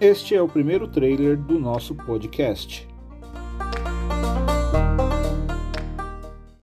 Este é o primeiro trailer do nosso podcast.